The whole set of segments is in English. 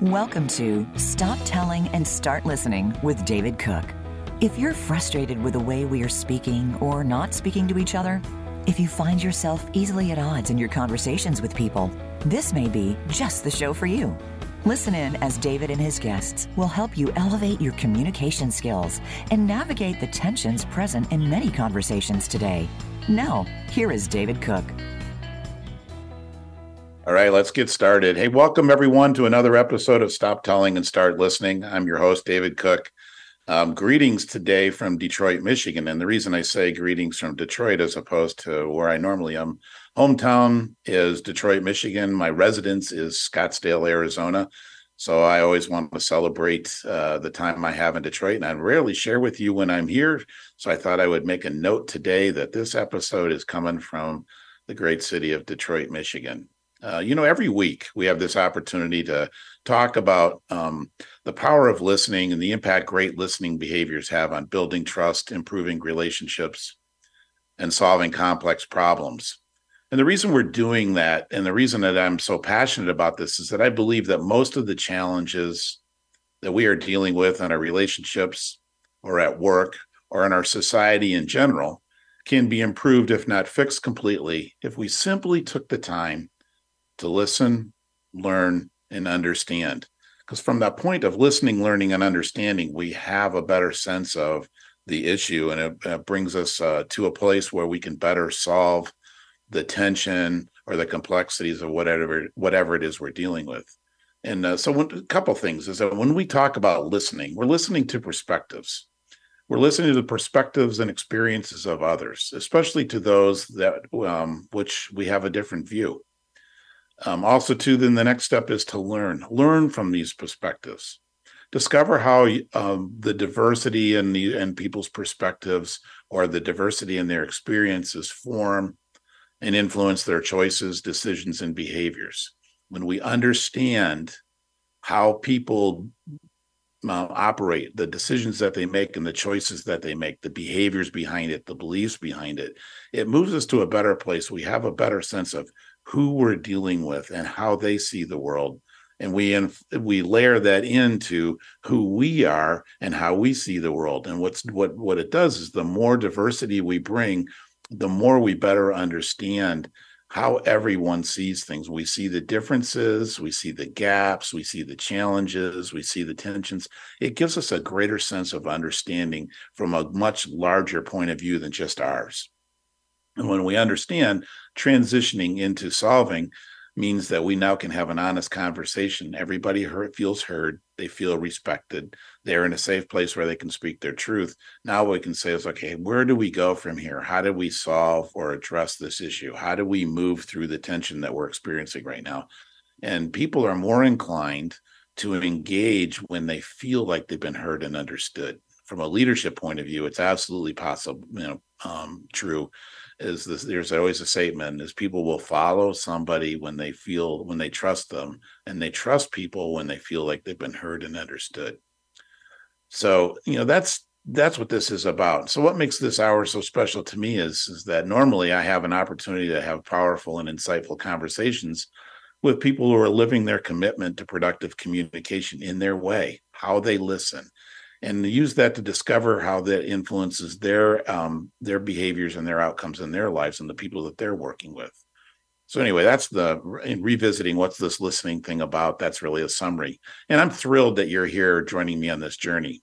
Welcome to Stop Telling and Start Listening with David Cook. If you're frustrated with the way we are speaking or not speaking to each other, if you find yourself easily at odds in your conversations with people, this may be just the show for you. Listen in as David and his guests will help you elevate your communication skills and navigate the tensions present in many conversations today. Now, here is David Cook. All right, let's get started. Hey, welcome everyone to another episode of Stop Telling and Start Listening. I'm your host, David Cook. Um, greetings today from Detroit, Michigan. And the reason I say greetings from Detroit as opposed to where I normally am, hometown is Detroit, Michigan. My residence is Scottsdale, Arizona. So I always want to celebrate uh, the time I have in Detroit, and I rarely share with you when I'm here. So I thought I would make a note today that this episode is coming from the great city of Detroit, Michigan. Uh, you know, every week we have this opportunity to talk about um, the power of listening and the impact great listening behaviors have on building trust, improving relationships, and solving complex problems. And the reason we're doing that, and the reason that I'm so passionate about this, is that I believe that most of the challenges that we are dealing with in our relationships or at work or in our society in general can be improved, if not fixed completely, if we simply took the time to listen, learn, and understand. Because from that point of listening, learning, and understanding, we have a better sense of the issue, and it, it brings us uh, to a place where we can better solve the tension or the complexities of whatever whatever it is we're dealing with. And uh, so, a couple things is that when we talk about listening, we're listening to perspectives. We're listening to the perspectives and experiences of others, especially to those that um, which we have a different view. Um, also, too, then the next step is to learn, learn from these perspectives, discover how um, the diversity and the and people's perspectives or the diversity in their experiences form and influence their choices, decisions, and behaviors. When we understand how people uh, operate, the decisions that they make, and the choices that they make, the behaviors behind it, the beliefs behind it, it moves us to a better place. We have a better sense of who we're dealing with and how they see the world. And we inf- we layer that into who we are and how we see the world. And what's what what it does is the more diversity we bring the more we better understand how everyone sees things. We see the differences we see the gaps we see the challenges we see the tensions. It gives us a greater sense of understanding from a much larger point of view than just ours and when we understand transitioning into solving means that we now can have an honest conversation. Everybody heard, feels heard, they feel respected, they're in a safe place where they can speak their truth. Now what we can say is, okay, where do we go from here? How do we solve or address this issue? How do we move through the tension that we're experiencing right now? And people are more inclined to engage when they feel like they've been heard and understood. From a leadership point of view, it's absolutely possible, you know, um, true is this there's always a statement is people will follow somebody when they feel when they trust them and they trust people when they feel like they've been heard and understood. So you know that's that's what this is about. So what makes this hour so special to me is is that normally i have an opportunity to have powerful and insightful conversations with people who are living their commitment to productive communication in their way how they listen and use that to discover how that influences their um, their behaviors and their outcomes in their lives and the people that they're working with. So anyway, that's the in revisiting what's this listening thing about. That's really a summary, and I'm thrilled that you're here joining me on this journey.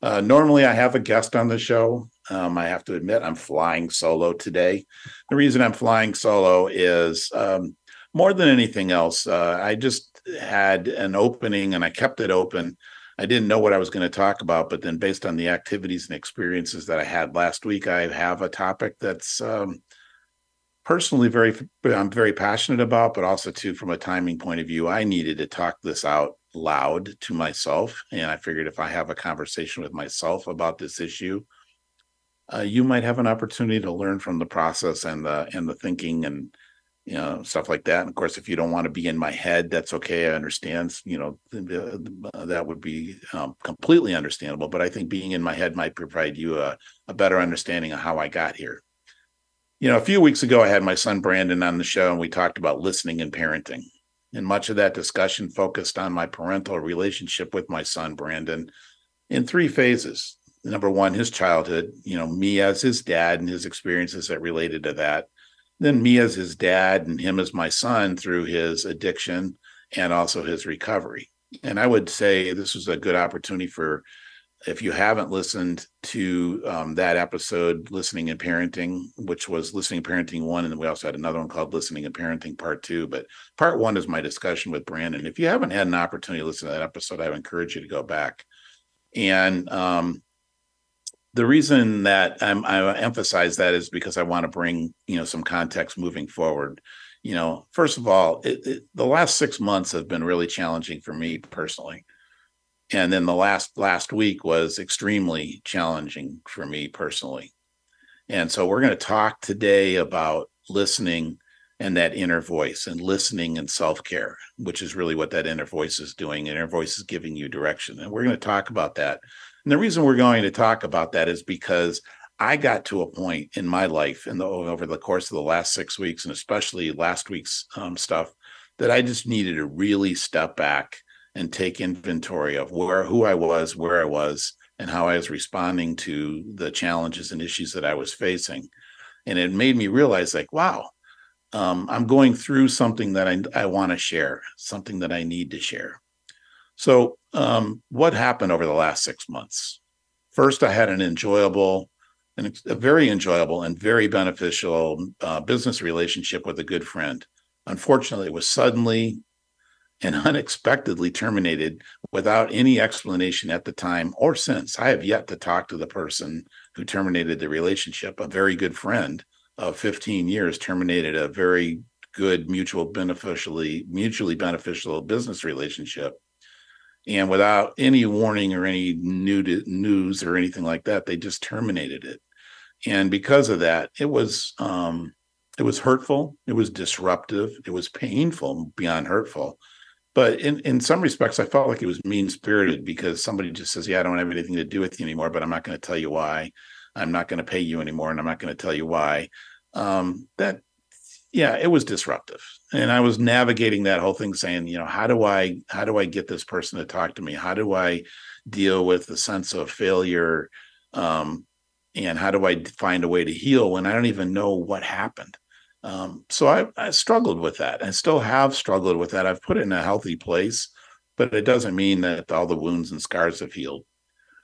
Uh, normally, I have a guest on the show. Um, I have to admit, I'm flying solo today. The reason I'm flying solo is um, more than anything else. Uh, I just had an opening, and I kept it open I didn't know what I was going to talk about, but then based on the activities and experiences that I had last week, I have a topic that's um, personally very I'm very passionate about, but also too from a timing point of view, I needed to talk this out loud to myself, and I figured if I have a conversation with myself about this issue, uh, you might have an opportunity to learn from the process and the and the thinking and you know stuff like that and of course if you don't want to be in my head that's okay i understand you know that would be um, completely understandable but i think being in my head might provide you a, a better understanding of how i got here you know a few weeks ago i had my son brandon on the show and we talked about listening and parenting And much of that discussion focused on my parental relationship with my son, Brandon, in three phases. Number one, his childhood, you know, me as his dad and his experiences that related to that. Then me as his dad and him as my son through his addiction and also his recovery. And I would say this was a good opportunity for if you haven't listened to um, that episode, Listening and Parenting, which was Listening and Parenting one, and we also had another one called Listening and Parenting Part Two. But Part One is my discussion with Brandon. If you haven't had an opportunity to listen to that episode, I would encourage you to go back. And um, the reason that I'm, I emphasize that is because I want to bring you know some context moving forward. You know, first of all, it, it, the last six months have been really challenging for me personally. And then the last last week was extremely challenging for me personally. And so we're going to talk today about listening and that inner voice and listening and self-care which is really what that inner voice is doing. Inner voice is giving you direction. And we're going to talk about that and the reason we're going to talk about that is because i got to a point in my life the over the course of the last six weeks and especially last week's um, stuff that i just needed to really step back and take inventory of where who I was, where I was, and how I was responding to the challenges and issues that I was facing. And it made me realize, like, wow, um, I'm going through something that I, I want to share, something that I need to share. So, um, what happened over the last six months? First, I had an enjoyable, and a very enjoyable and very beneficial uh, business relationship with a good friend. Unfortunately, it was suddenly and unexpectedly terminated without any explanation at the time or since. I have yet to talk to the person who terminated the relationship. A very good friend of 15 years terminated a very good mutual beneficially mutually beneficial business relationship and without any warning or any new news or anything like that they just terminated it and because of that it was um it was hurtful it was disruptive it was painful beyond hurtful but in, in some respects, I felt like it was mean spirited because somebody just says, Yeah, I don't have anything to do with you anymore, but I'm not going to tell you why. I'm not going to pay you anymore, and I'm not going to tell you why. Um, that, yeah, it was disruptive. And I was navigating that whole thing saying, you know, how do I how do I get this person to talk to me? How do I deal with the sense of failure? Um, and how do I find a way to heal when I don't even know what happened? Um, so I, I struggled with that and still have struggled with that. I've put it in a healthy place, but it doesn't mean that all the wounds and scars have healed.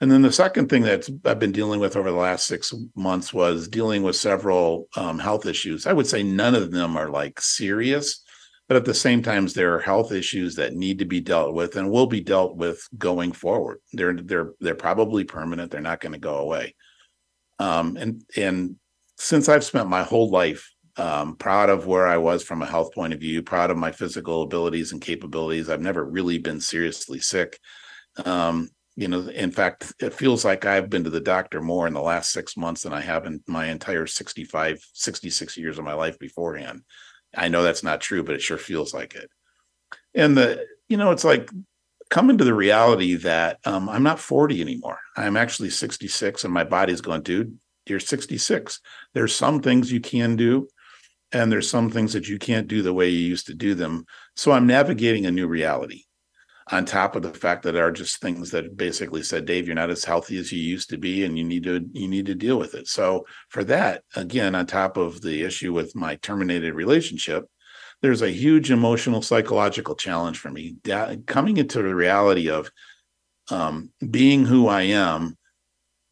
And then the second thing that I've been dealing with over the last six months was dealing with several um, health issues. I would say none of them are like serious, but at the same time, there are health issues that need to be dealt with and will be dealt with going forward. They're they're they're probably permanent. They're not going to go away. Um, and and since I've spent my whole life um, proud of where I was from a health point of view, proud of my physical abilities and capabilities. I've never really been seriously sick. Um, you know, in fact, it feels like I've been to the doctor more in the last six months than I have in my entire 65, 66 years of my life beforehand. I know that's not true, but it sure feels like it. And the, you know, it's like coming to the reality that um, I'm not 40 anymore. I'm actually 66, and my body's going, dude, you're 66. There's some things you can do and there's some things that you can't do the way you used to do them so i'm navigating a new reality on top of the fact that are just things that basically said dave you're not as healthy as you used to be and you need to you need to deal with it. So for that again on top of the issue with my terminated relationship there's a huge emotional psychological challenge for me. Coming into the reality of um, being who i am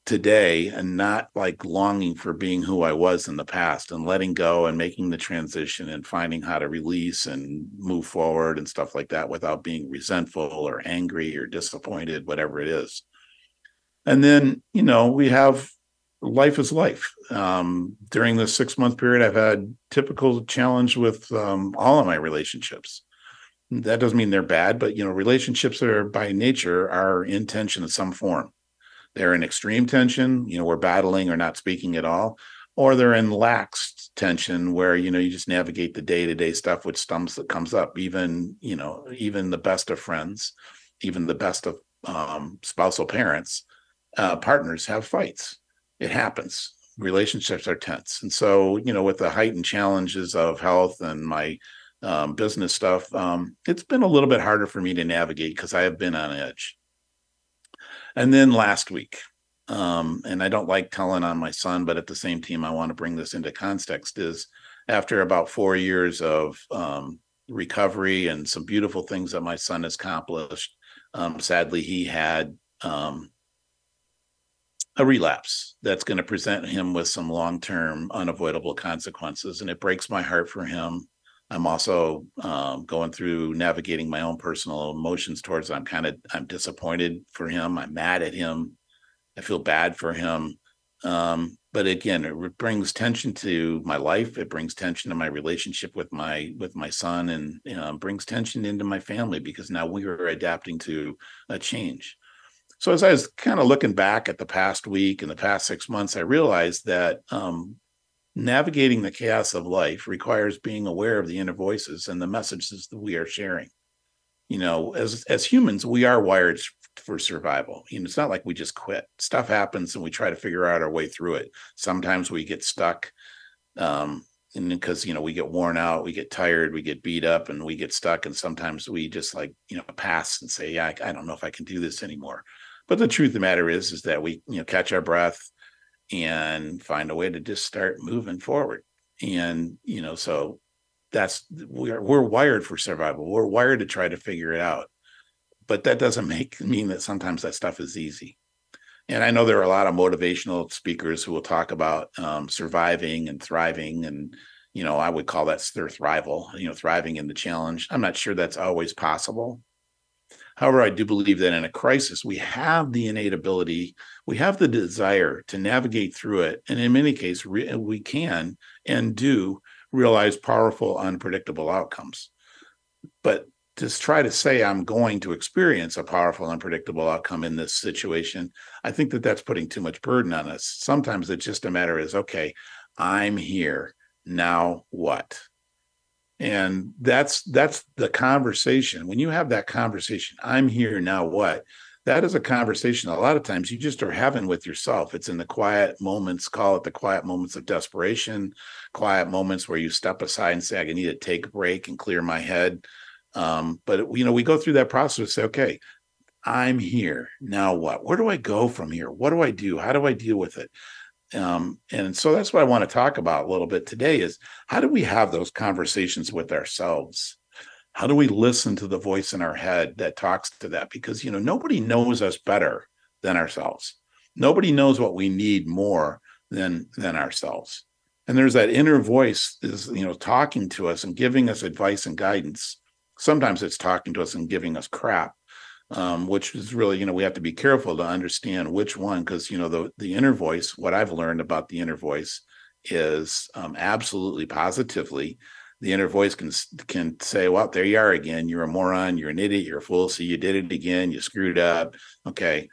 today and not like longing for being who I was in the past and letting go and making the transition and finding how to release and move forward and stuff like that without being resentful or angry or disappointed, whatever it is. And then, you know, we have life is life. Um, during this six month period, I've had typical challenge with um, all of my relationships. That doesn't mean they're bad, but you know, relationships are by nature are in tension in some form they're in extreme tension, you know, we're battling or not speaking at all, or they're in lax tension where, you know, you just navigate the day-to-day stuff which stumps that comes up, even, you know, even the best of friends, even the best of um, spousal parents, uh, partners have fights. It happens. Relationships are tense. And so, you know, with the heightened challenges of health and my um, business stuff, um, it's been a little bit harder for me to navigate because I have been on edge. And then last week, um, and I don't like telling on my son, but at the same time, I want to bring this into context is after about four years of um, recovery and some beautiful things that my son has accomplished. Um, sadly, he had um, a relapse that's going to present him with some long term unavoidable consequences. And it breaks my heart for him. I'm also um, going through navigating my own personal emotions towards. I'm kind of I'm disappointed for him. I'm mad at him. I feel bad for him. Um, but again, it brings tension to my life. It brings tension to my relationship with my with my son, and you know, brings tension into my family because now we are adapting to a change. So as I was kind of looking back at the past week and the past six months, I realized that um, navigating the chaos of life requires being aware of the inner voices and the messages that we are sharing. You know, as as humans, we are wired for survival. You know, it's not like we just quit. Stuff happens and we try to figure out our way through it. Sometimes we get stuck. Um, and because you know we get worn out we get tired we get beat up and we get stuck and sometimes we just like you know pass and say yeah I, I, don't know if i can do this anymore but the truth of the matter is is that we you know catch our breath and find a way to just start moving forward and you know so that's we're we're wired for survival we're wired to try to figure it out but that doesn't make mean that sometimes that stuff is easy. And I know there are a lot of motivational speakers who will talk about um, surviving and thriving, and you know, I would call that their thrival, you know, thriving in the challenge. I'm not sure that's always possible. However, I do believe that in a crisis, we have the innate ability, we have the desire to navigate through it, and in many cases, uh, we can and do realize powerful, unpredictable outcomes. But to try to say I'm going to experience a powerful, unpredictable outcome in this situation, I think that that's putting too much burden on us. Sometimes it's just a matter is okay, I'm here now. What? And that's that's the conversation. When you have that conversation, I'm here now. What? That is a conversation. A lot of times you just are having with yourself. It's in the quiet moments. Call it the quiet moments of desperation, quiet moments where you step aside and say, "I need to take a break and clear my head." Um, but you know, we go through that process. Say, okay, I'm here now. What? Where do I go from here? What do I do? How do I deal with it? Um, and so that's what I want to talk about a little bit today. Is how do we have those conversations with ourselves? How do we listen to the voice in our head that talks to that? Because you know, nobody knows us better than ourselves. Nobody knows what we need more than than ourselves. And there's that inner voice is you know talking to us and giving us advice and guidance sometimes it's talking to us and giving us crap um, which is really you know we have to be careful to understand which one because you know the the inner voice what i've learned about the inner voice is um, absolutely positively the inner voice can can say well there you are again. You're a moron. You're an idiot. You're a fool. See you did it again. You screwed up. Okay.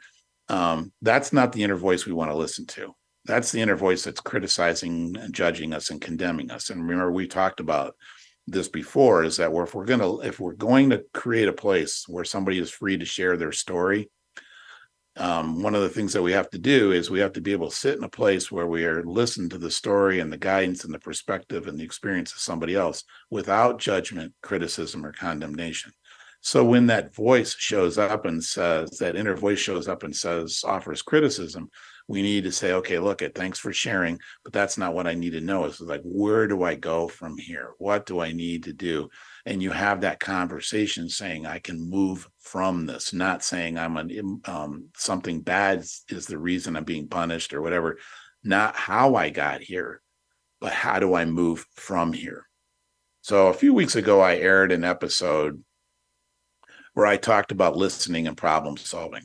Um, that's not the inner voice we want to listen to. That's the inner voice that's criticizing and judging us and condemning us. And remember we talked about this before is that if we're to if we're going to create a place where somebody is free to share their story um, one of the things that we have to do is we have to be able to sit in a place where we are listen to the story and the guidance and the perspective and the experience of somebody else without judgment criticism or condemnation so when that voice shows up and says that inner voice shows up and says offers criticism we need to say, okay, look at thanks for sharing, but that's not what I need to know. It's like, where do I go from here? What do I need to do? And you have that conversation saying, I can move from this, not saying I'm an um, something bad is the reason I'm being punished or whatever. Not how I got here, but how do I move from here? So a few weeks ago, I aired an episode where I talked about listening and problem solving.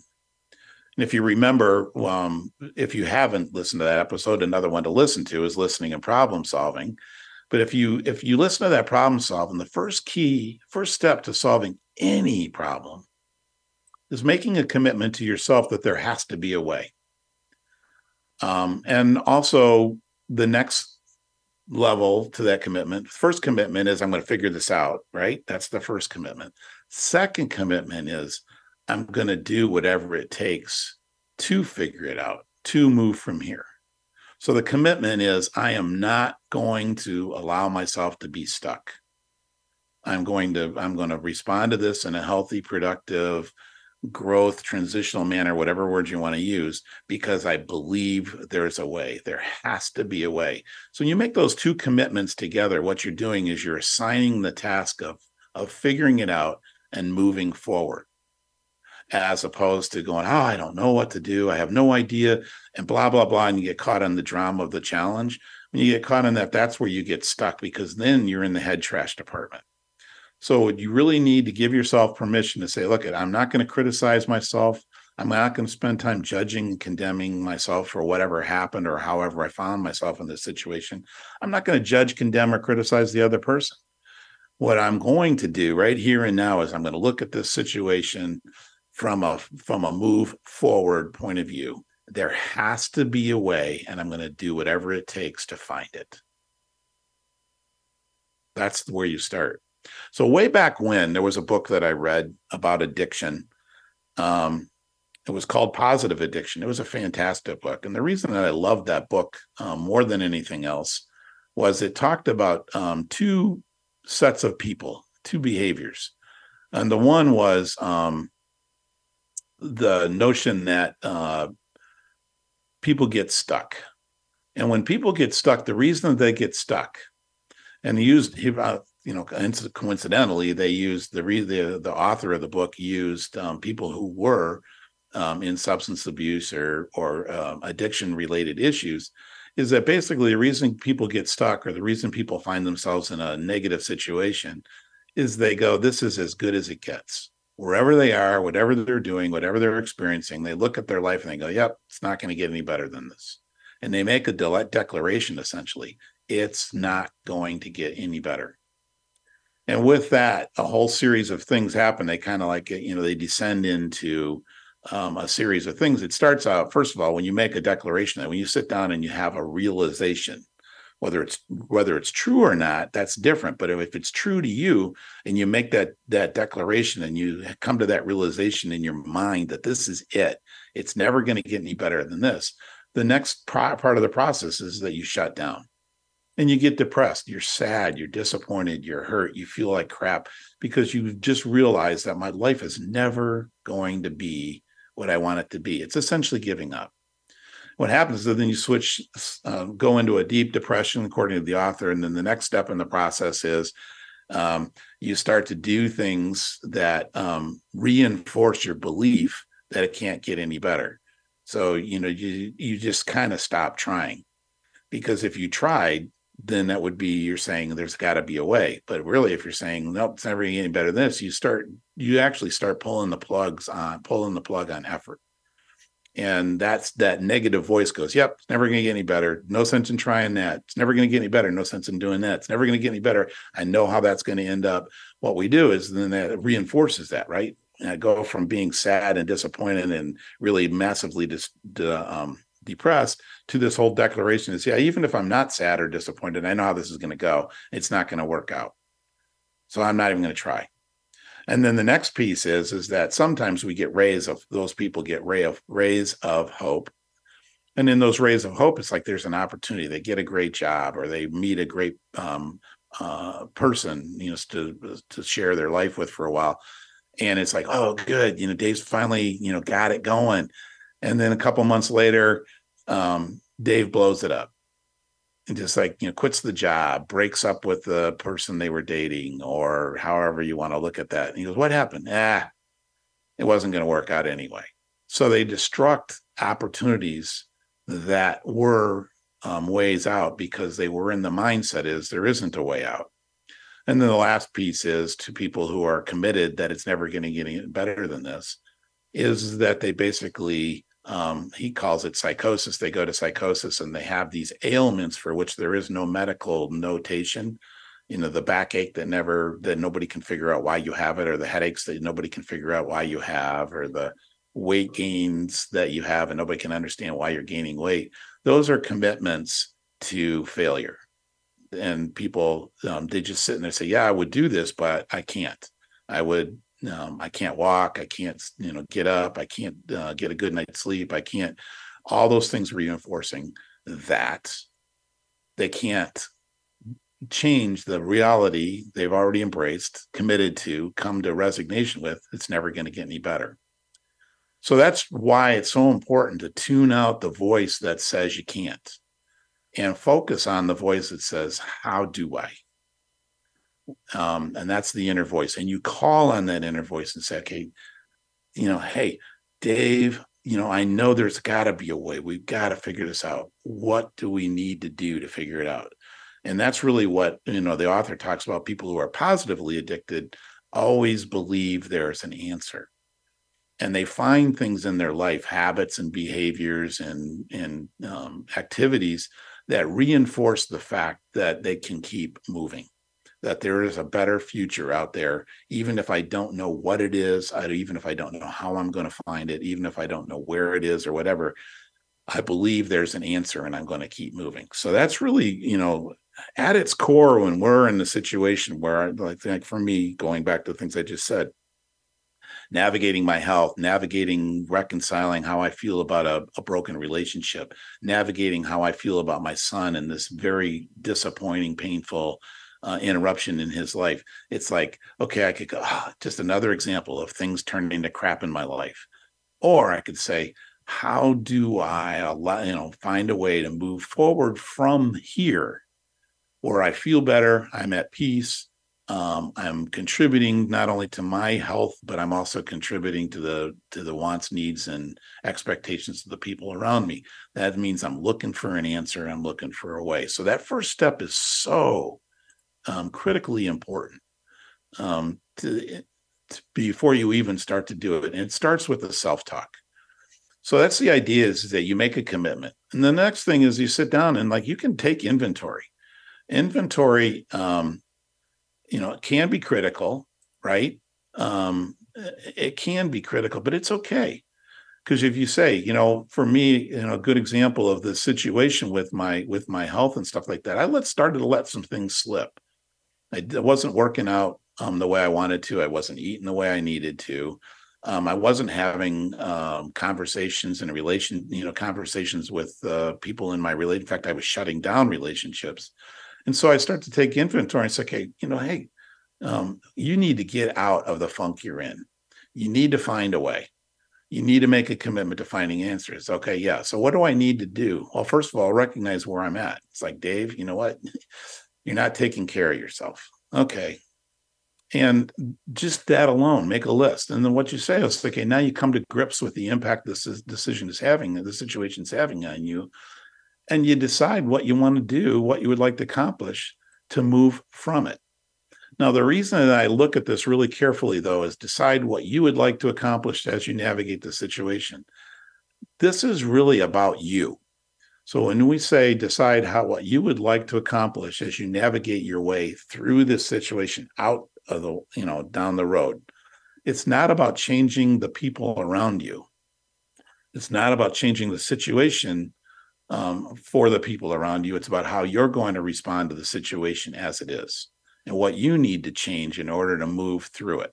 And if you remember, um, if you haven't listened to that episode, another one to listen to is listening and problem solving. But if you if you listen to that problem solving, the first key, first step to solving any problem is making a commitment to yourself that there has to be a way. Um, and also the next level to that commitment, first commitment is I'm going to figure this out, right? That's the first commitment. Second commitment is I'm going to do whatever it takes to figure it out, to move from here. So the commitment is I am not going to allow myself to be stuck. I'm going to I'm going to respond to this in a healthy, productive, growth, transitional manner, whatever words you want to use, because I believe there's a way. There has to be a way. So when you make those two commitments together, what you're doing is you're assigning the task of of figuring it out and moving forward as opposed to going, oh, I don't know what to do. I have no idea, and blah, blah, blah. And you get caught in the drama of the challenge. When you get caught in that, that's where you get stuck because then you're in the head trash department. So you really need to give yourself permission to say, look, I'm not going to criticize myself. I'm not going to spend time judging and condemning myself for whatever happened or however I found myself in this situation. I'm not going to judge, condemn, or criticize the other person. What I'm going to do right here and now is I'm going to look at this situation from a from a move forward point of view. There has to be a way, and I'm going to do whatever it takes to find it. That's where you start. So way back when there was a book that I read about addiction. Um, it was called Positive Addiction. It was a fantastic book, and the reason that I loved that book um, more than anything else was it talked about um, two sets of people, two behaviors, and the one was um, the notion that uh, people get stuck, and when people get stuck, the reason they get stuck, and he used he, uh, you know, coincidentally, they used the the the author of the book used um, people who were um, in substance abuse or or um, addiction related issues. Is that basically the reason people get stuck or the reason people find themselves in a negative situation is they go, this is as good as it gets. Wherever they are, whatever they're doing, whatever they're experiencing, they look at their life and they go, yep, it's not going to get any better than this. And they make a de- declaration essentially, it's not going to get any better. And with that a whole series of things happen. They kind of like you know they descend into um, a series of things. It starts out first of all when you make a declaration that when you sit down and you have a realization whether it's whether it's true or not that's different. But if it's true to you and you make that that declaration and you come to that realization in your mind that this is it it's never going to get any better than this the next part of the process is that you shut down. And you get depressed you're sad you're disappointed you're hurt you feel like crap because you've just realized that my life is never going to be what i want it to be. It's essentially giving up what happens is then you switch uh, go into a deep depression according to the author and then the next step in the process is um, you start to do things that um, reinforce your belief that it can't get any better so you know you you just kind of stop trying because if you tried then that would be you're saying there's got to be a way. But really, if you're saying nope, it's never any better than this, you start you actually start pulling the plugs on pulling the plug on effort. And that's that negative voice goes, Yep, it's never gonna get any better. No sense in trying that. It's never gonna get any better. No sense in doing that. It's never gonna get any better. I know how that's gonna end up. What we do is then that reinforces that, right? And I go from being sad and disappointed and really massively dis, um, depressed to this whole declaration is yeah even if i'm not sad or disappointed i know how this is going to go it's not going to work out so i'm not even going to try and then the next piece is is that sometimes we get rays of those people get ray of rays of hope. And in those rays of hope it's like there's an opportunity. They get a great job or they meet a great um, uh, person you know to to share their life with for a while. And it's like oh good you know dave's finally you know got it going. And then a couple months later um, Dave blows it up just like you know quits the job breaks up with the person they were dating or however you want to look at that and he goes what happened? Ah it wasn't going to work out anyway. So they destruct opportunities that were um, ways out because they were in the mindset is there isn't a way out. And then the last piece is to people who are committed that it's never going to get any better than this is that they basically um, he calls it psychosis. They go to psychosis and they have these ailments for which there is no medical notation. You know, the backache that never, that nobody can figure out why you have it, or the headaches that nobody can figure out why you have, or the weight gains that you have and nobody can understand why you're gaining weight. Those are commitments to failure. And people, um, they just sit and they say, Yeah, I would do this, but I can't. I would um, I can't walk. I can't, you know, get up. I can't uh, get a good night's sleep. I can't. All those things reinforcing that they can't change the reality they've already embraced, committed to, come to resignation with, it's never going to get any better. So that's why it's so important to tune out the voice that says you can't and focus on the voice that says, How do I? Um, and that's the inner voice. And you call on that inner voice and say, Okay, you know, hey, Dave, you know, I know there's got to be a way. We've got to figure this out. What do we need to do to figure it out? And that's really what, you know, the author talks about people who are positively addicted always believe there's an answer. And they find things in their life, habits and behaviors and, and um, activities that reinforce the fact that they can keep moving that there is a better future out there, even if I don't know what it is, even if I don't know how I'm going to find it, even if I don't know where it is or whatever. I believe there's an answer and I'm going to keep moving. So that's really, you know, at its core, when we're in the situation where, like, like for me, going back to things I just said, navigating my health, navigating reconciling how I feel about a, a, broken relationship, navigating how I feel about my son and this very disappointing, painful uh, interruption in his life. It's like, okay, I could go, oh, just another example of things turning to crap in my life. Or I could say, how do I allow, you know, find a way to move forward from here where I feel better, I'm at peace, um, I'm contributing not only to my health, but I'm also contributing to the to the wants, needs, and expectations of the people around me. That means I'm looking for an answer. I'm looking for a way. So that first step is so um, critically important um, to, to, before you even start to do it. And it starts with the self talk. So that's the idea is that you make a commitment. And the next thing is you sit down and like you can take inventory. Inventory, um, you know, it can be critical, right? Um, it can be critical, but it's okay. Because if you say, you know, for me, you know, a good example of the situation with my with my health and stuff like that, I let started to let some things slip. I wasn't working out um, the way I wanted to. I wasn't eating the way I needed to. Um, I wasn't having um, conversations a relation, you know, conversations with uh, people in my relate. In fact, I was shutting down relationships, and so I start to take inventory and say, okay, you know, hey, um, you need to get out of the funk you're in. You need to find a way. You need to make a commitment to finding answers. Okay, yeah. So what do I need to do? Well, first of all, recognize where I'm at. It's like Dave, you know what? You're not taking care of yourself. Okay. And just that alone, make a list. And then what you say is, okay, now you come to grips with the impact this decision is having, the situation is having on you. And you decide what you want to do, what you would like to accomplish to move from it. Now, the reason that I look at this really carefully, though, is decide what you would like to accomplish as you navigate the situation. This is really about you. So when we say decide how what you would like to accomplish as you navigate your way through this situation out of the, you know, down the road, it's not about changing the people around you. It's not about changing the situation um, for the people around you. It's about how you're going to respond to the situation as it is and what you need to change in order to move through it.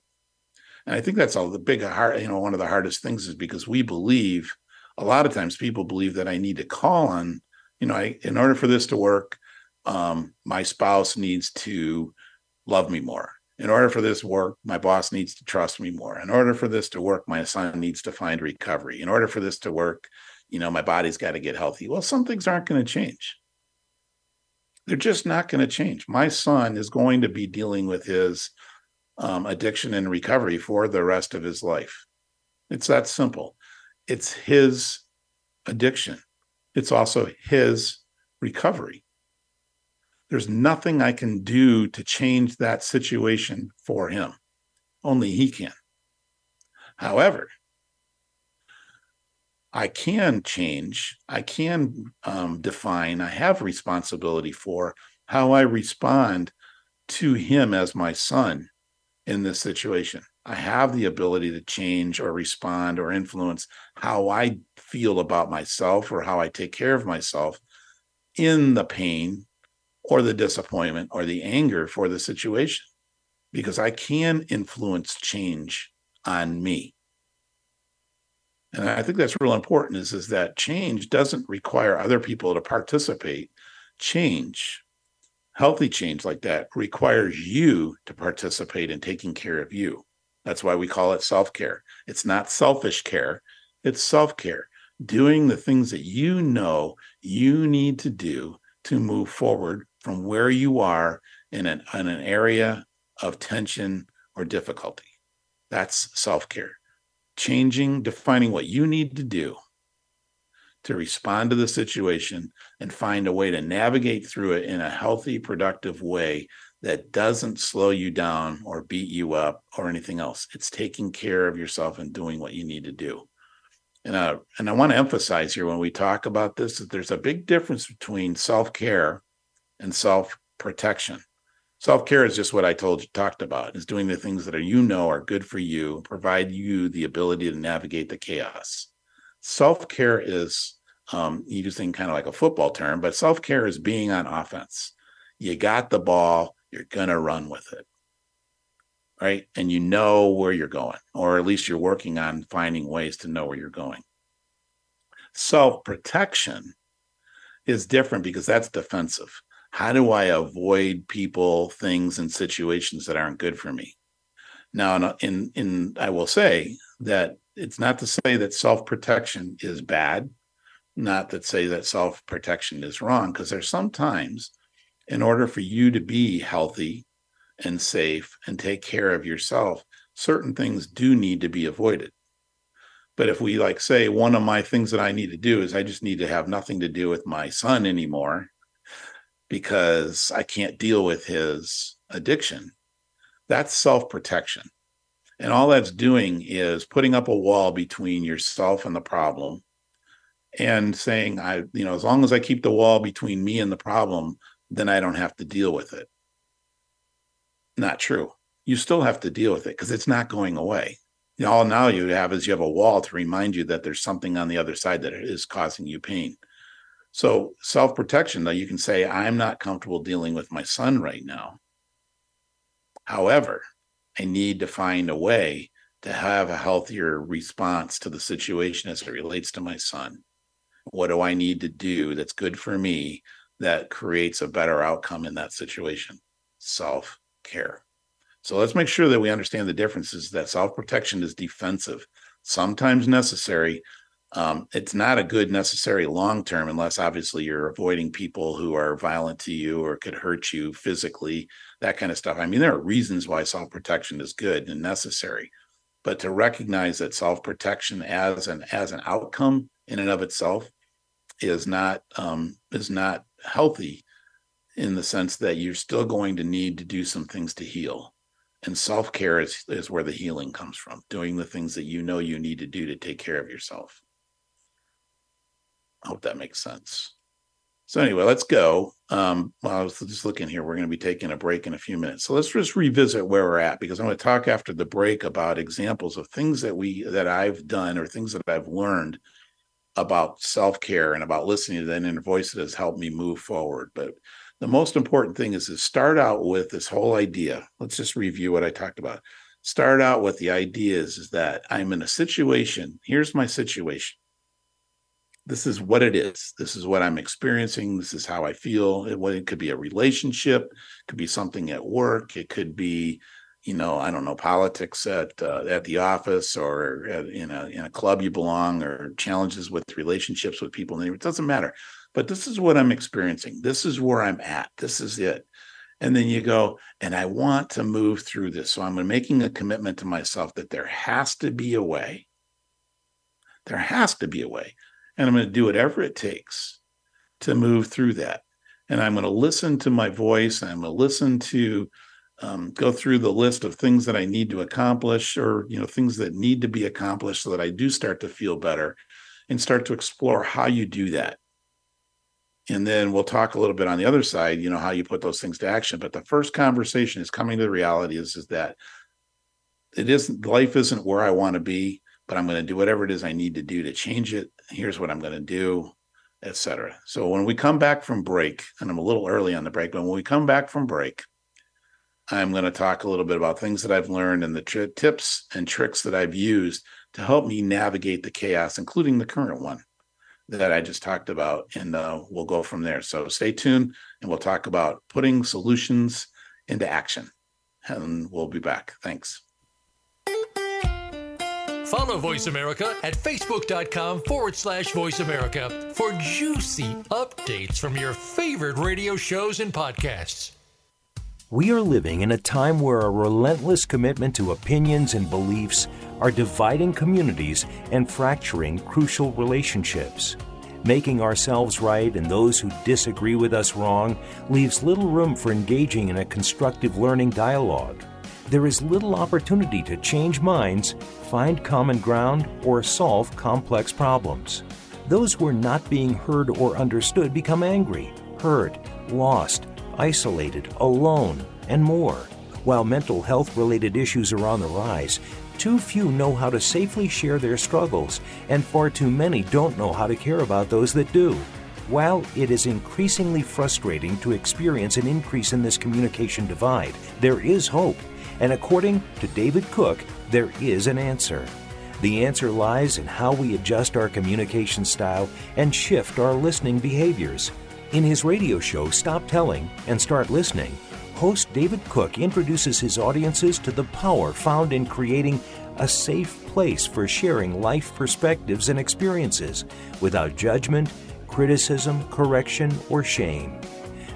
And I think that's all the big hard, you know, one of the hardest things is because we believe a lot of times people believe that I need to call on, you know, I, in order for this to work, um, my spouse needs to love me more. In order for this to work, my boss needs to trust me more. In order for this to work, my son needs to find recovery. In order for this to work, you know, my body's got to get healthy. Well, some things aren't going to change. They're just not going to change. My son is going to be dealing with his um, addiction and recovery for the rest of his life. It's that simple it's his addiction, it's also his recovery. There's nothing I can do to change that situation for him. Only he can. However, I can change, I can um, define, I have responsibility for how I respond to him as my son in this situation. I have the ability to change or respond or influence how I feel about myself or how I take care of myself in the pain or the disappointment or the anger for the situation because I can influence change on me. And I think that's real important is, is that change doesn't require other people to participate. Change healthy change like that requires you to participate in taking care of you. That's why we call it self care. It's not selfish care, it's self care, doing the things that you know you need to do to move forward from where you are in an, in an area of tension or difficulty. That's self care. Changing, defining what you need to do to respond to the situation and find a way to navigate through it in a healthy, productive way that doesn't slow you down or beat you up or anything else. It's taking care of yourself and doing what you need to do. And, uh, and I want to emphasize here when we talk about this that there's a big difference between self care and self protection. Self care is just what I told you, talked about, is doing the things that are you know are good for you, provide you the ability to navigate the chaos. Self care is um, using kind of like a football term, but self care is being on offense. You got the ball, you're going to run with it. Right. And you know where you're going, or at least you're working on finding ways to know where you're going. Self protection is different because that's defensive. How do I avoid people, things, and situations that aren't good for me? Now, in in I will say that it's not to say that self protection is bad, not that say that self protection is wrong, because there's sometimes in order for you to be healthy and safe and take care of yourself, certain things do need to be avoided. But if we like say one of my things that I need to do is I just need to have nothing to do with my son anymore because I can't deal with his addiction, that's self protection. And all that's doing is putting up a wall between yourself and the problem and saying, I, you know, as long as I keep the wall between me and the problem, then I don't have to deal with it. Not true. You still have to deal with it because it's not going away. All now you have is you have a wall to remind you that there's something on the other side that is causing you pain. So self protection, though, you can say, I'm not comfortable dealing with my son right now. However, I need to find a way to have a healthier response to the situation as it relates to my son. What do I need to do that's good for me that creates a better outcome in that situation? Self care. So let's make sure that we understand the differences that self protection is defensive, sometimes necessary. Um, it's not a good necessary long term unless obviously you're avoiding people who are violent to you or could hurt you physically, that kind of stuff. I mean, there are reasons why self protection is good and necessary, but to recognize that self protection as an as an outcome in and of itself is not um, is not healthy in the sense that you're still going to need to do some things to heal. And self care is, is where the healing comes from, doing the things that you know you need to do to take care of yourself. I hope that makes sense. So, anyway, let's go. Um, well, I was just looking here. We're going to be taking a break in a few minutes. So, let's just revisit where we're at because I'm going to talk after the break about examples of things that we that I've done or things that I've learned about self care and about listening to that inner voice that has helped me move forward. But the most important thing is to start out with this whole idea. Let's just review what I talked about. Start out with the idea is, is that I'm in a situation. Here's my situation. This is what it is. This is what I'm experiencing. This is how I feel. It, it could be a relationship, it could be something at work, it could be, you know, I don't know, politics at uh, at the office or at, in a in a club you belong, or challenges with relationships with people. It doesn't matter but this is what I'm experiencing. This is where I'm at. This is it. And then you go, and I want to move through this. So I'm making a commitment to myself that there has to be a way. There has to be a way. And I'm going to do whatever it takes to move through that. And I'm going to listen to my voice. I'm going to listen to um, go through the list of things that I need to accomplish or, you know, things that need to be accomplished so that I do start to feel better and start to explore how you do that. And then we'll talk a little bit on the other side you know how you put those things to action. But the first conversation is coming to the reality is is that it isn't life isn't where i want to be but i'm going to do whatever it is i need to do to change it. Here's what i'm going to do etc so when we come back from break and i'm a little early on the break but when we come back from break i'm going to talk a little bit about things that i've learned and the tri- tips and tricks that i've used to help me navigate the chaos including the current one that I just talked about, and uh, we'll go from there. So stay tuned, and we'll talk about putting solutions into action. And we'll be back. Thanks. Follow Voice America at facebook.com forward slash voice America for juicy updates from your favorite radio shows and podcasts. We are living in a time where a relentless commitment to opinions and beliefs are dividing communities and fracturing crucial relationships. Making ourselves right and those who disagree with us wrong leaves little room for engaging in a constructive learning dialogue. There is little opportunity to change minds, find common ground, or solve complex problems. Those who are not being heard or understood become angry, hurt, lost, isolated, alone, and more. While mental health related issues are on the rise, too few know how to safely share their struggles, and far too many don't know how to care about those that do. While it is increasingly frustrating to experience an increase in this communication divide, there is hope and according to David Cook, there is an answer. The answer lies in how we adjust our communication style and shift our listening behaviors. In his radio show, Stop Telling and Start Listening, host David Cook introduces his audiences to the power found in creating a safe place for sharing life perspectives and experiences without judgment, criticism, correction, or shame.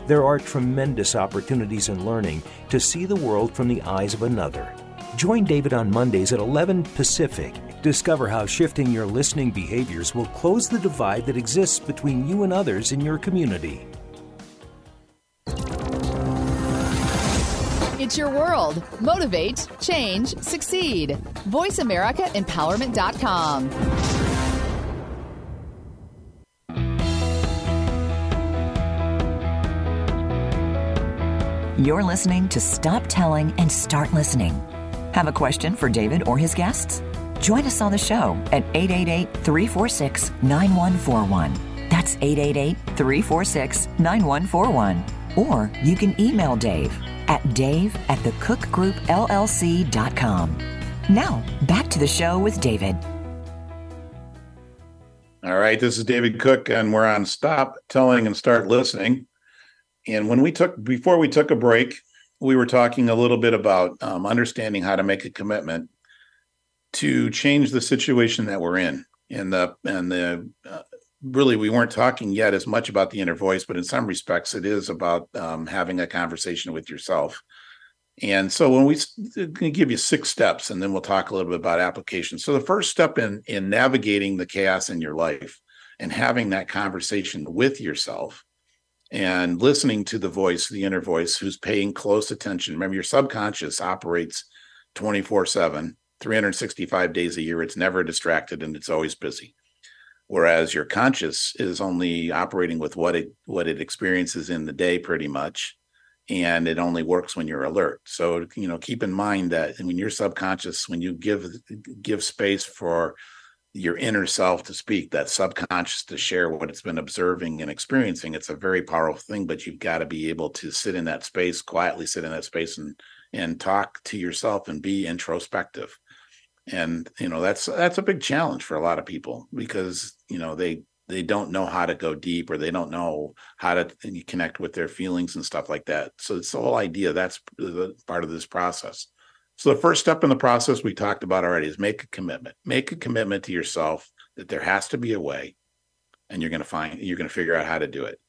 There are tremendous opportunities in learning to see the world from the eyes of another. Join David on Mondays at 11 Pacific. Discover how shifting your listening behaviors will close the divide that exists between you and others in your community. It's your world. Motivate, change, succeed. VoiceAmericaEmpowerment.com. You're listening to Stop Telling and Start Listening. Have a question for David or his guests? Join us on the show at 888 346 9141. That's 888 346 9141. Or you can email Dave at dave at thecookgroupllc.com. Now, back to the show with David. All right, this is David Cook, and we're on Stop Telling and Start Listening. And when we took before we took a break, we were talking a little bit about um, understanding how to make a commitment to change the situation that we're in. And the and the uh, really we weren't talking yet as much about the inner voice, but in some respects it is about um, having a conversation with yourself. And so when we give you six steps, and then we'll talk a little bit about application. So the first step in in navigating the chaos in your life and having that conversation with yourself and listening to the voice, the inner voice, who's paying close attention. Remember, your subconscious operates 24 7, 365 days a year. It's never distracted and it's always busy. Whereas your conscious is only operating with what it what it experiences in the day pretty much. And it only works when you're alert. So, you know, keep in mind that when you're subconscious, when you give give space for your inner self to speak, that subconscious to share what it's been observing and experiencing. It's a very powerful thing, but you've got to be able to sit in that space, quietly sit in that space and and talk to yourself and be introspective. And you know, that's that's a big challenge for a lot of people because, you know, they they don't know how to go deep or they don't know how to connect with their feelings and stuff like that. So it's the whole idea that's part of this process. So the first step in the process we talked about already is make a commitment. Make a commitment to yourself that there has to be a way and you're going to find you're going to figure out how to do it.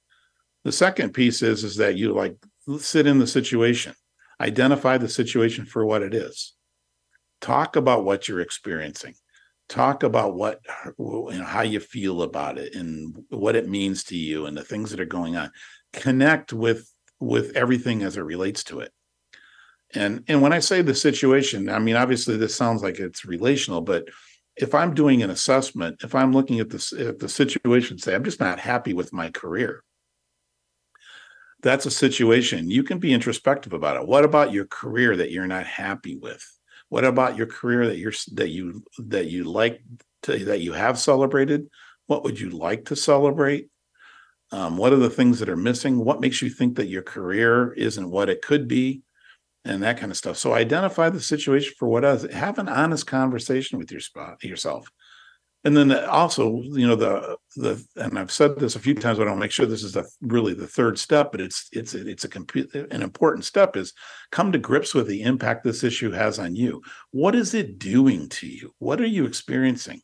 The second piece is is that you like sit in the situation. Identify the situation for what it is. Talk about what you're experiencing. Talk about what you know how you feel about it and what it means to you and the things that are going on. Connect with with everything as it relates to it and and when I say the situation, I mean obviously this sounds like it's relational, but if I'm doing an assessment, if I'm looking at this at the situation, say I'm just not happy with my career. That's a situation. You can be introspective about it. What about your career that you're not happy with? What about your career that you're that you that you like to that you have celebrated? What would you like to celebrate? Um, what are the things that are missing? What makes you think that your career isn't what it could be? and that kind of stuff. So identify the situation for what is. Have an honest conversation with your spot yourself. And then also you know the the and i've said this a few times but i don't make sure this is the really the third step but it's it's it's a complete an important step is come to grips with the impact this issue has on you. What is it doing to you? What are you experiencing?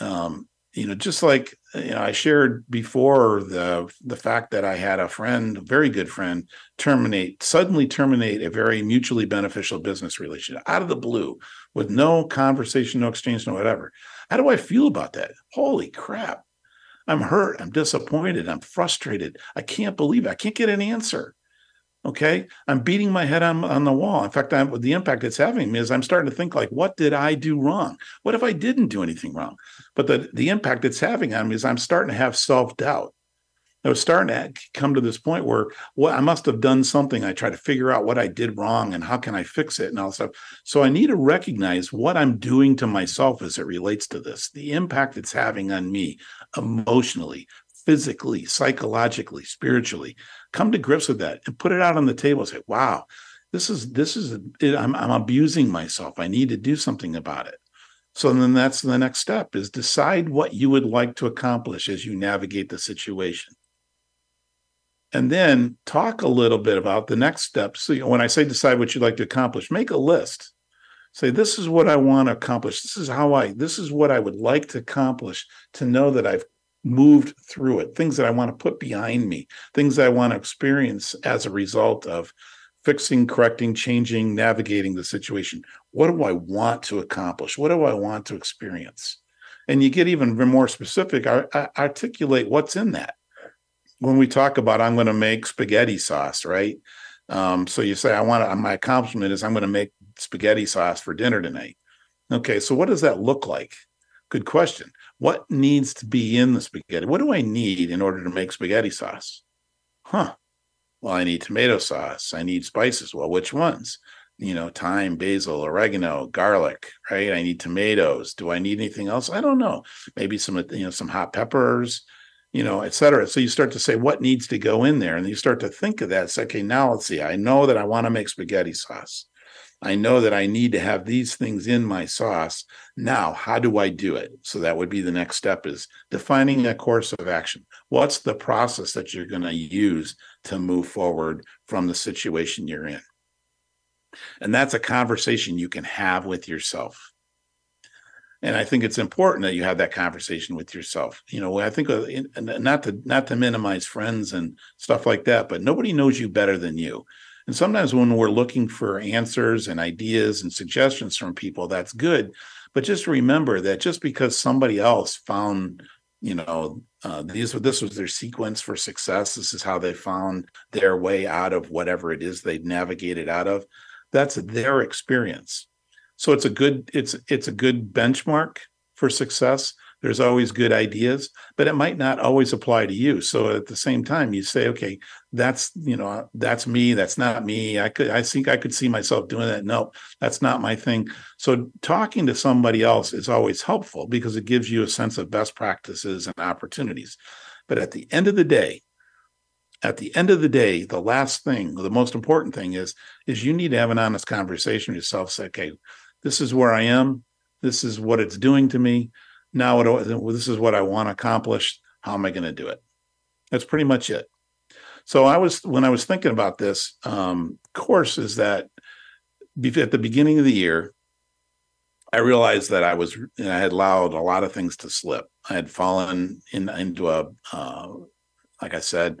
Um you know just like you know i shared before the the fact that i had a friend a very good friend terminate suddenly terminate a very mutually beneficial business relationship out of the blue with no conversation no exchange no whatever how do i feel about that? Holy crap. I'm hurt. I'm disappointed. I'm frustrated. I can't believe it. i can't get an answer. Okay? I'm beating my head on, on the wall. In fact I'm, the impact it's having me is i'm starting to think like what did i do wrong? What if i didn't do anything wrong? But the, the impact it's having on me is i'm starting to have self-doubt i was starting to come to this point where well i must have done something i try to figure out what i did wrong and how can i fix it and all stuff so i need to recognize what i'm doing to myself as it relates to this the impact it's having on me emotionally physically, psychologically, spiritually. Come to grips with that and put it out on the table. Say, wow, this is this is I'm, I'm abusing myself. I need to do something about it. So then that's the next step is decide what you would like to accomplish as you navigate the situation. And then talk a little bit about the next steps. So when I say decide what you'd like to accomplish, make a list. Say, this is what I want to accomplish. This is how I, this is what I would like to accomplish to know that I've moved through it, things that I want to put behind me, things I want to experience as a result of fixing, correcting, changing, navigating the situation. What do I want to accomplish? What do I want to experience? And you get even more specific, articulate what's in that. When we talk about, I'm going to make spaghetti sauce, right? Um, so you say, I want to, my accomplishment is I'm going to make spaghetti sauce for dinner tonight. Okay, so what does that look like? Good question what needs to be in the spaghetti? What do I need in order to make spaghetti sauce? Huh. Well, I need tomato sauce. I need spices. Well, which ones? You know, thyme, basil, oregano, garlic, right? I need tomatoes. Do I need anything else? I don't know. Maybe some, you know, some hot peppers, you know, et cetera. So you start to say what needs to go in there, and you start to think of that. Say, okay, now let's see. I know that I want to make spaghetti sauce. I know that I need to have these things in my sauce. Now, how do I do it? So that would be the next step is defining a course of action. What's the process that you're going to use to move forward from the situation you're in? And that's a conversation you can have with yourself. And I think it's important that you have that conversation with yourself. You know, I think uh, not to not to minimize friends and stuff like that, but nobody knows you better than you. And sometimes when we're looking for answers and ideas and suggestions from people, that's good. But just remember that just because somebody else found, you know, uh, these this was their sequence for success. This is how they found their way out of whatever it is they navigated out of. That's their experience. So it's a good it's it's a good benchmark for success. There's always good ideas but it might not always apply to you. So at the same time you say okay that's you know that's me that's not me. I could i think i could see myself doing that. No that's not my thing. So talking to somebody else is always helpful because it gives you a sense of best practices and opportunities. But at the end of the day at the end of the day the last thing the most important thing is is you need to have an honest conversation with yourself. Say okay this is where i am this is what it's doing to me now do, this is what I want to accomplish. How am I going to do it? That's pretty much it. So I was when I was thinking about this um, course is that at the beginning of the year, I realized that I was I had allowed a lot of things to slip. I had fallen in into a uh, like I said,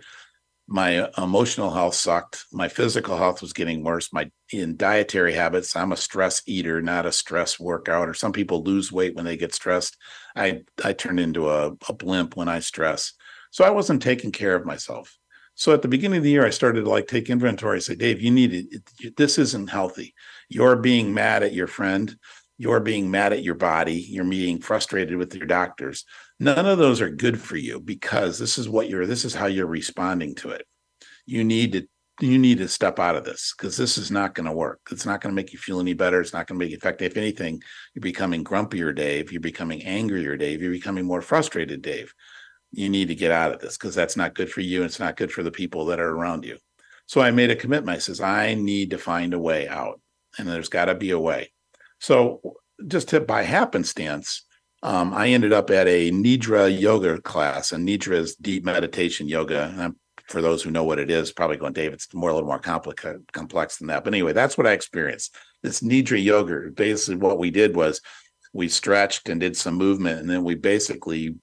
my emotional health sucked. My physical health was getting worse. My in dietary habits, I'm a stress eater, not a stress workout. Or some people lose weight when they get stressed. I I turned into a, a blimp when I stress. So I wasn't taking care of myself. So at the beginning of the year, I started to like take inventory. Say, Dave, you need it. This isn't healthy. You're being mad at your friend. You're being mad at your body. You're being frustrated with your doctors none of those are good for you because this is what you're this is how you're responding to it. You need to you need to step out of this because this is not going to work. It's not going to make you feel any better. It's not going to make you effective if anything you're becoming grumpier dave. You're becoming angrier dave. You're becoming more frustrated dave. You need to get out of this because that's not good for you and it's not good for the people that are around you. So i made a commitment. I says i need to find a way out. And there's got to be a way. So just to, by happenstance um, I ended up at a Nidra yoga class, and Nidra is deep meditation yoga. And for those who know what it is, probably going, Dave, it's more a little more complex, complex than that. But anyway, that's what I experienced. This Nidra yoga, basically, what we did was we stretched and did some movement, and then we basically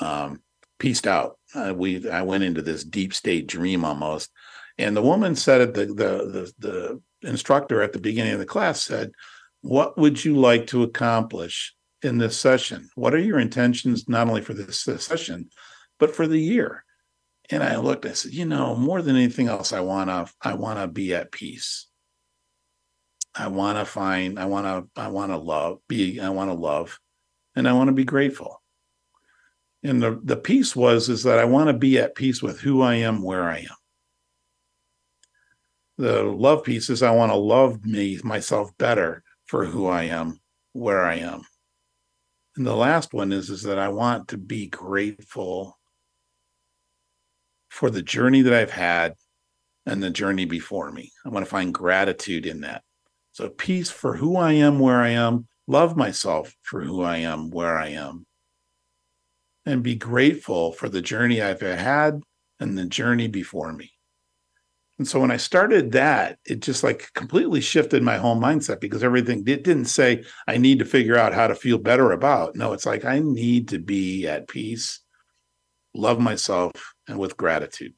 um, pieced out. Uh, we I went into this deep state dream almost, and the woman said the the the, the instructor at the beginning of the class said, "What would you like to accomplish in this session? What are your intentions not only for this, session, but for the year?" And I looked. I said, "You know, more than anything else, I wanna I wanna be at peace." I want to find, I want to, I want to love, be, I want to love, and I want to be grateful. And the, the peace was, is that I want to be at peace with who I am, where I am. The love piece is I want to love me, myself better for who I am, where I am. And the last one is, is that I want to be grateful for the journey that I've had and the journey before me. I want to find gratitude in that. So, peace for who I am, where I am, love myself for who I am, where I am, and be grateful for the journey I've had and the journey before me. And so when I started that, it just like completely shifted my whole mindset because everything it didn't say I need to figure out how to feel better about. No, it's like I need to be at peace, love myself, and with gratitude.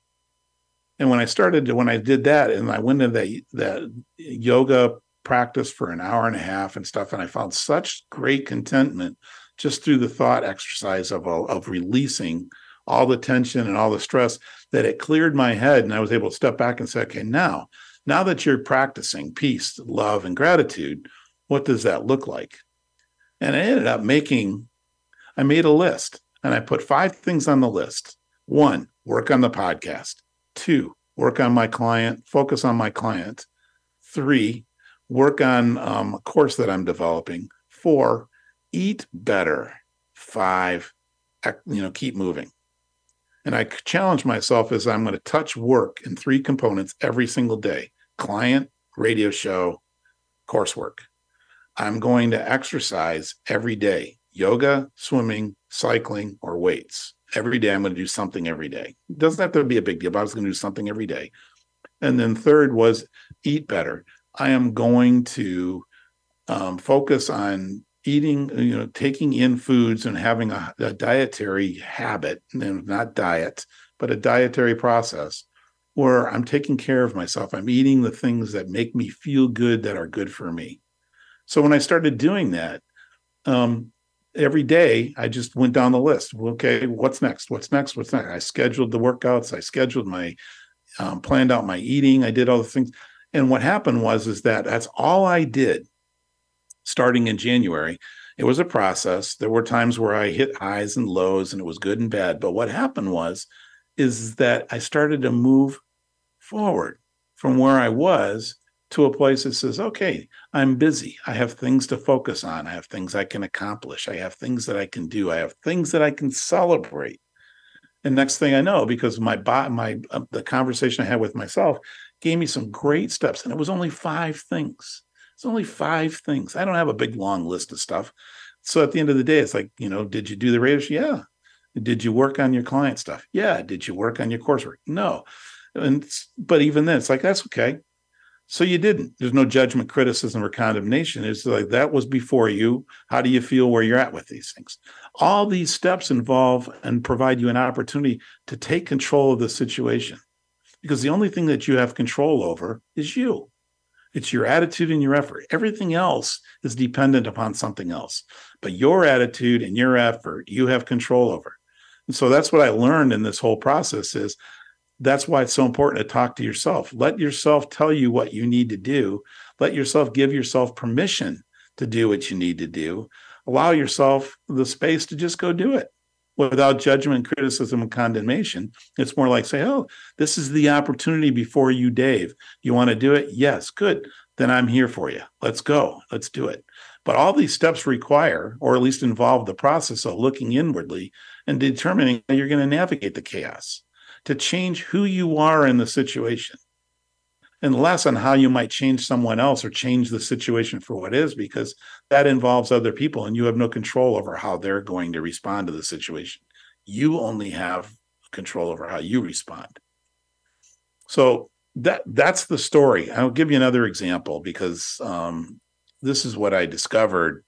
And when I started to, when I did that and I went into that that yoga practice for an hour and a half and stuff. And I found such great contentment just through the thought exercise of, of releasing all the tension and all the stress that it cleared my head. And I was able to step back and say, okay, now, now that you're practicing peace, love, and gratitude, what does that look like? And I ended up making, I made a list and I put five things on the list. One, work on the podcast. Two, work on my client, focus on my client. Three, work on um, a course that I'm developing. Four, eat better. Five, you know, keep moving. And I challenge myself as I'm going to touch work in three components every single day client, radio show, coursework. I'm going to exercise every day yoga, swimming, cycling, or weights. Every day, I'm going to do something every day. Doesn't have to be a big deal, but I was going to do something every day. And then third was eat better. I am going to um, focus on eating, you know, taking in foods and having a, a dietary habit, and not diet, but a dietary process where I'm taking care of myself. I'm eating the things that make me feel good, that are good for me. So when I started doing that, um, every day I just went down the list. Okay, what's next? What's next? What's next? I scheduled the workouts. I scheduled my, um, planned out my eating. I did all the things. And what happened was is that that's all I did starting in January. It was a process. There were times where I hit highs and lows and it was good and bad. But what happened was is that I started to move forward from where I was to a place that says, okay, I'm busy. I have things to focus on. I have things I can accomplish. I have things that I can do. I have things that I can celebrate. And next thing I know, because my my uh, the conversation I had with myself gave me some great steps, and it was only five things. It's only five things. I don't have a big long list of stuff. So at the end of the day, it's like, you know, did you do the radio? Yeah. Did you work on your client stuff? Yeah. Did you work on your coursework? No. And but even then, it's like that's okay. So you didn't. There's no judgment, criticism, or condemnation. It's like that was before you. How do you feel where you're at with these things? All these steps involve and provide you an opportunity to take control of the situation because the only thing that you have control over is you. It's your attitude and your effort. Everything else is dependent upon something else. But your attitude and your effort, you have control over. And so that's what I learned in this whole process is that's why it's so important to talk to yourself. Let yourself tell you what you need to do. Let yourself give yourself permission to do what you need to do. Allow yourself the space to just go do it without judgment, criticism, and condemnation. It's more like say, oh, this is the opportunity before you, Dave. You want to do it? Yes, good. Then I'm here for you. Let's go. Let's do it. But all these steps require, or at least involve, the process of looking inwardly and determining how you're going to navigate the chaos to change who you are in the situation. And less on how you might change someone else or change the situation for what is, because that involves other people and you have no control over how they're going to respond to the situation. You only have control over how you respond. So that that's the story. I'll give you another example because um, this is what I discovered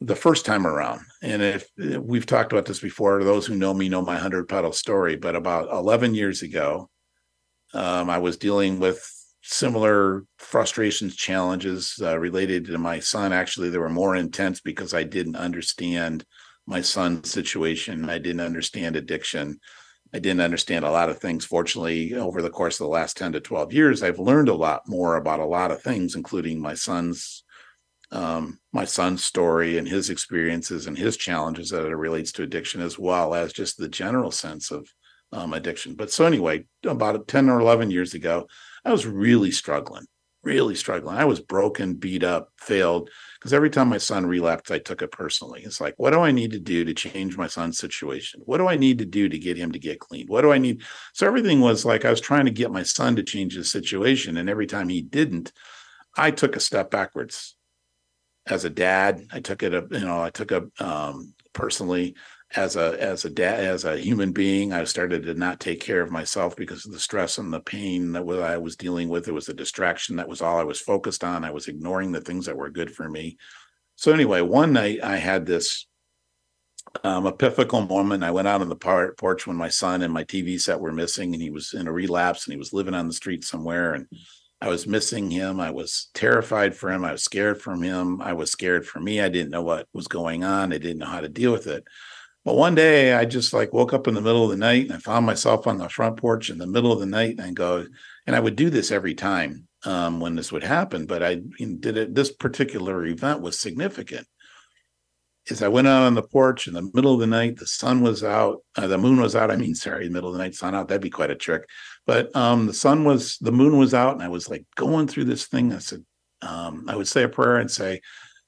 the first time around. And if we've talked about this before, those who know me know my hundred pedal story. But about eleven years ago, um, I was dealing with similar frustrations, challenges uh, related to my son. Actually, they were more intense because I didn't understand my son's situation. I didn't understand addiction. I didn't understand a lot of things. Fortunately, over the course of the last 10 to 12 years, I've learned a lot more about a lot of things, including my son's um, my son's story and his experiences and his challenges that it relates to addiction, as well as just the general sense of um, addiction. But so anyway, about 10 or 11 years ago, I was really struggling, really struggling. I was broken, beat up, failed. Because every time my son relapsed, I took it personally. It's like, what do I need to do to change my son's situation? What do I need to do to get him to get clean? What do I need? So everything was like I was trying to get my son to change his situation. And every time he didn't, I took a step backwards. As a dad, I took it, a, you know, I took a um, personally as a as a dad as a human being i started to not take care of myself because of the stress and the pain that i was dealing with it was a distraction that was all i was focused on i was ignoring the things that were good for me so anyway one night i had this um, epiphanical moment i went out on the par- porch when my son and my tv set were missing and he was in a relapse and he was living on the street somewhere and I was missing him. I was terrified for him. I was scared from him. I was scared for me. I didn't know what was going on. I didn't know how to deal with it. But one day I just like woke up in the middle of the night and I found myself on the front porch in the middle of the night and go, and I would do this every time um, when this would happen. But I did it. This particular event was significant. Is I went out on the porch in the middle of the night, the sun was out, uh, the moon was out. I mean, sorry, middle of the night, sun out. That'd be quite a trick. But um, the sun was, the moon was out, and I was like going through this thing. I said, um, I would say a prayer and say,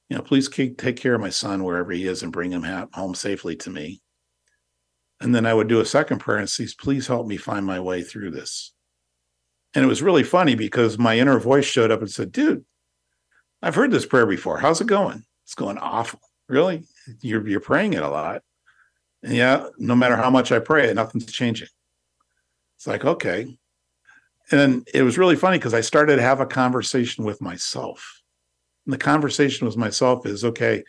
you know, please take care of my son wherever he is and bring him home safely to me. And then I would do a second prayer and say, please help me find my way through this. And it was really funny because my inner voice showed up and said, dude, I've heard this prayer before. How's it going? It's going awful. Really? You're, you're praying it a lot. And yeah, no matter how much I pray, nothing's changing. It's like, okay. And it was really funny because I started to have a conversation with myself the conversation with myself is okay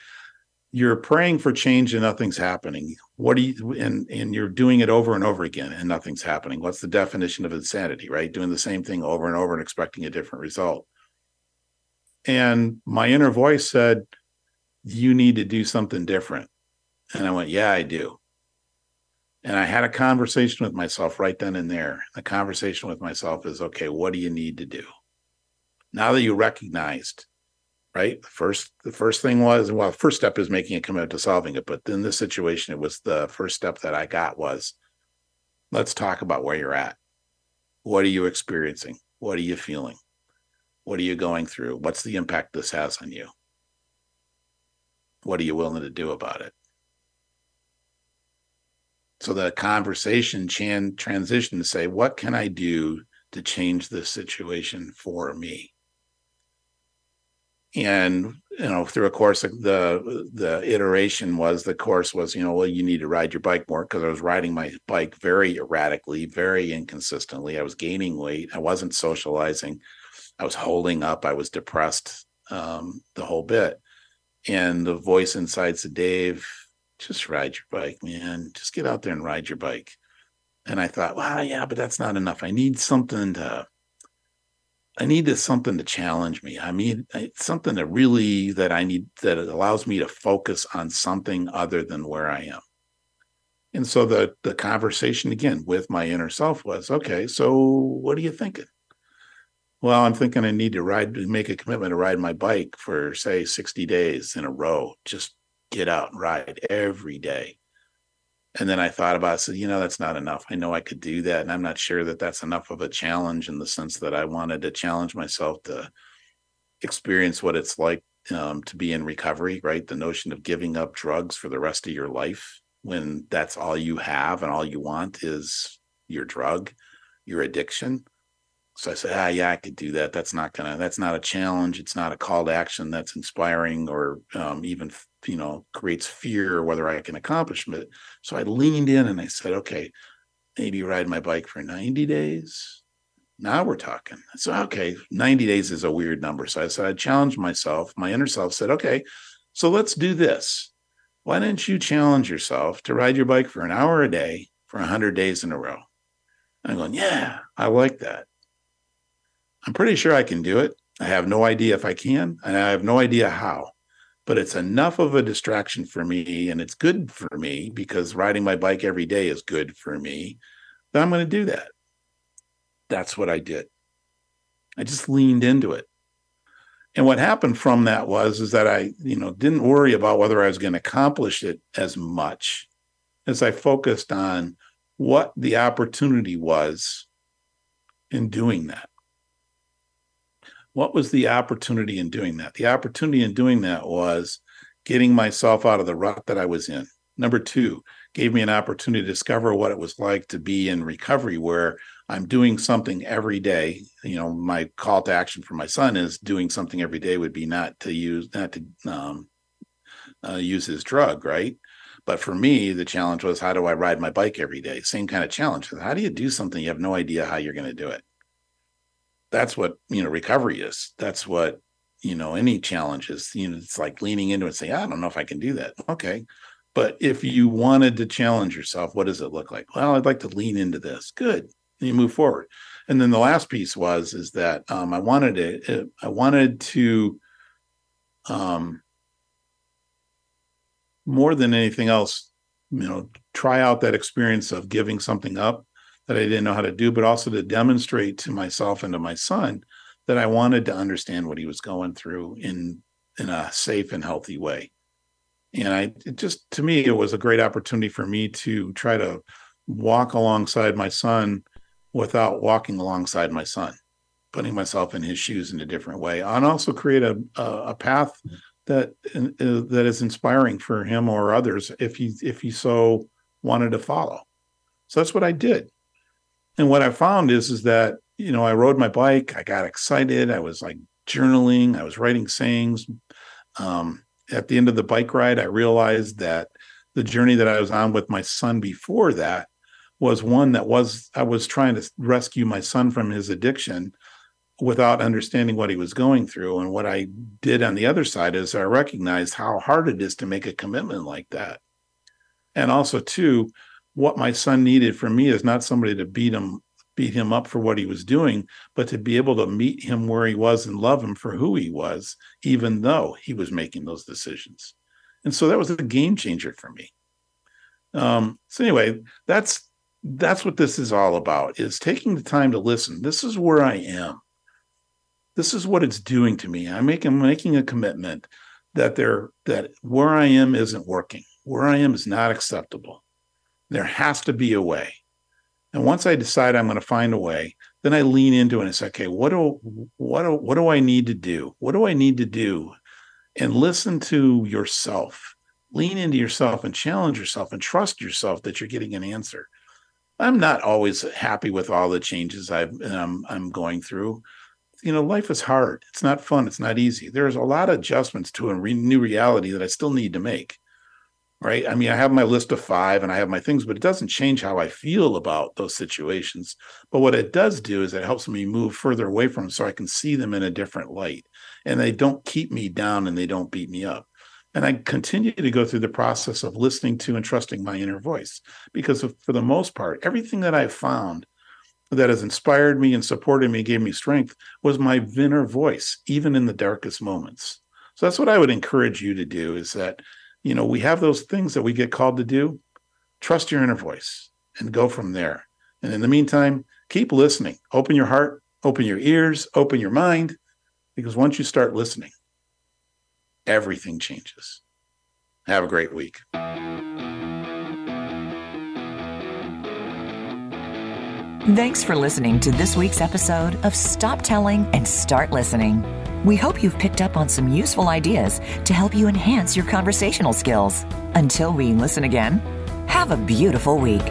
you're praying for change and nothing's happening. What do you and and you're doing it over and over again and nothing's happening. What's the definition of insanity right? Doing the same thing over and over and expecting a different result. And my inner voice said you need to do something different. And i went yeah i do. And i had a conversation with myself right then and there. The conversation with myself is okay what do you need to do? Now that you recognized right? The first the first thing was well, first step is making a commitment to solving it. But in this situation, it was the first step that I got was let's talk about where you're at. What are you experiencing? What are you feeling? What are you going through? What's the impact this has on you? What are you willing to do about it? So the conversation chan- transition to say, what can I do to change this situation for me? And you know through a course the the iteration was the course was you know well you need to ride your bike more because i was riding my bike very erratically very inconsistently. I was gaining weight. I wasn't socializing. I was holding up. I was depressed um, the whole bit. And the voice inside said dave just ride your bike man. Just get out there and ride your bike. And i thought well yeah but that's not enough. I need something to I needed something to challenge me. I mean, something that really that I need that allows me to focus on something other than where I am. And so the the conversation again with my inner self was, okay, so what are you thinking? Well, I'm thinking I need to ride, make a commitment to ride my bike for say 60 days in a row. Just get out and ride every day and then I thought about said, you know, that's not enough. I know I could do that. And I'm not sure that that's enough of a challenge in the sense that I wanted to challenge myself to experience what it's like um, to be in recovery, right? The notion of giving up drugs for the rest of your life when that's all you have and all you want is your drug, your addiction. So I said, ah, yeah, I could do that. That's not gonna. That's not a challenge. It's not a call to action that's inspiring or um, even you know creates fear whether I can accomplish it. So I leaned in and I said, okay, maybe ride my bike for 90 days. Now we're talking. So okay, 90 days is a weird number. So I said I challenged myself. My inner self said, okay, so let's do this. Why don't you challenge yourself to ride your bike for an hour a day for 100 days in a row? I'm going, yeah, I like that. I'm pretty sure I can do it. I have no idea if I can, and I have no idea how, but it's enough of a distraction for me, and it's good for me because riding my bike every day is good for me that I'm going to do that. That's what I did. I just leaned into it. And what happened from that was is that I, you know, didn't worry about whether I was going to accomplish it as much as I focused on what the opportunity was in doing that. What was the opportunity in doing that? The opportunity in doing that was getting myself out of the rut that I was in. Number two, gave me an opportunity to discover what it was like to be in recovery where I'm doing something every day. You know, my call to action for my son is doing something every day would be not to use, not to um, uh, use his drug, right? But for me, the challenge was how do I ride my bike every day? Same kind of challenge. How do you do something you have no idea how you're going to do it? That's what you know recovery is. That's what you know any challenge is. You know it's like leaning into it and say i don't know if i can do that. Okay. But if you wanted to challenge yourself what does it look like? Well i'd like to lean into this. Good. And you move forward. And then the last piece was is that um, i wanted to uh, i wanted to um more than anything else you know try out that experience of giving something up that I didn't know how to do, but also to demonstrate to myself and to my son that I wanted to understand what he was going through in in a safe and healthy way. And I it just to me it was a great opportunity for me to try to walk alongside my son without walking alongside my son, putting myself in his shoes in a different way, and also create a a, a path that uh, that is inspiring for him or others if he if he so wanted to follow. So that's what I did. And what I found is is that you know I rode my bike, I got excited, I was like journaling, I was writing sayings. Um, at the end of the bike ride, I realized that the journey that I was on with my son before that was one that was I was trying to rescue my son from his addiction without understanding what he was going through. And what I did on the other side is I recognized how hard it is to make a commitment like that. And also, too, what my son needed from me is not somebody to beat him beat him up for what he was doing, but to be able to meet him where he was and love him for who he was, even though he was making those decisions. And so that was a game changer for me. Um, so anyway, that's that's what this is all about is taking the time to listen. This is where I am. This is what it's doing to me. I'm making I'm making a commitment that there that where I am isn't working. Where I am is not acceptable. There has to be a way. And once I decide I'm going to find a way, then I lean into it and say, okay, what do what do what do I need to do? What do I need to do? And listen to yourself. Lean into yourself and challenge yourself and trust yourself that you're getting an answer. I'm not always happy with all the changes I've um, I'm going through. You know, life is hard. It's not fun. It's not easy. There's a lot of adjustments to a re- new reality that I still need to make right? I mean, I have my list of five and I have my things, but it doesn't change how I feel about those situations. But what it does do is it helps me move further away from them so I can see them in a different light. And they don't keep me down and they don't beat me up. And I continue to go through the process of listening to and trusting my inner voice because for the most part, everything that I've found that has inspired me and supported me, gave me strength, was my inner voice, even in the darkest moments. So that's what I would encourage you to do is that you know, we have those things that we get called to do. Trust your inner voice and go from there. And in the meantime, keep listening. Open your heart, open your ears, open your mind, because once you start listening, everything changes. Have a great week. Thanks for listening to this week's episode of Stop Telling and Start Listening. We hope you've picked up on some useful ideas to help you enhance your conversational skills. Until we listen again, have a beautiful week.